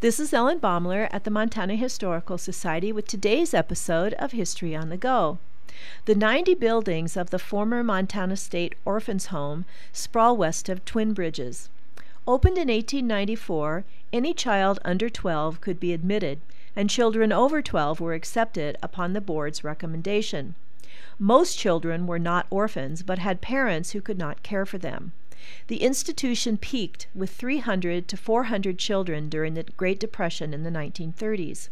This is Ellen Baumler at the Montana Historical Society with today's episode of History on the Go. The 90 buildings of the former Montana State Orphans Home sprawl west of Twin Bridges. Opened in 1894, any child under 12 could be admitted, and children over 12 were accepted upon the board's recommendation. Most children were not orphans, but had parents who could not care for them. The institution peaked with 300 to 400 children during the Great Depression in the 1930s.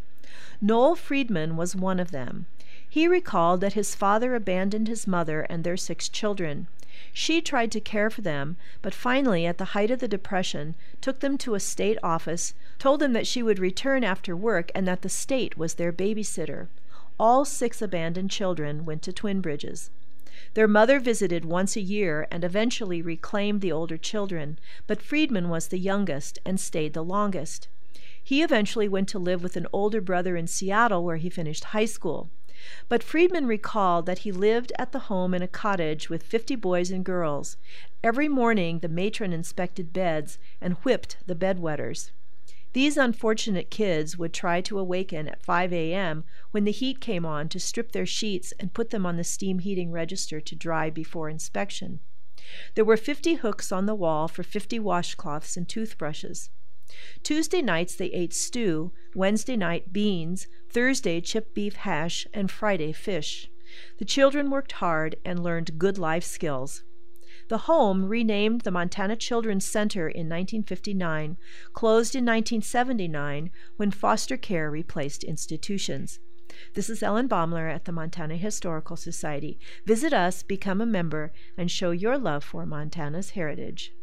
Noel Friedman was one of them. He recalled that his father abandoned his mother and their six children. She tried to care for them, but finally, at the height of the Depression, took them to a state office, told them that she would return after work, and that the state was their babysitter. All six abandoned children went to Twin Bridges. Their mother visited once a year and eventually reclaimed the older children, but Friedman was the youngest and stayed the longest. He eventually went to live with an older brother in Seattle where he finished high school. But Friedman recalled that he lived at the home in a cottage with 50 boys and girls. Every morning the matron inspected beds and whipped the bedwetters. These unfortunate kids would try to awaken at 5 a.m. when the heat came on to strip their sheets and put them on the steam heating register to dry before inspection. There were 50 hooks on the wall for 50 washcloths and toothbrushes. Tuesday nights they ate stew, Wednesday night beans, Thursday chipped beef hash, and Friday fish. The children worked hard and learned good life skills. The home, renamed the Montana Children's Center in 1959, closed in 1979 when foster care replaced institutions. This is Ellen Baumler at the Montana Historical Society. Visit us, become a member, and show your love for Montana's heritage.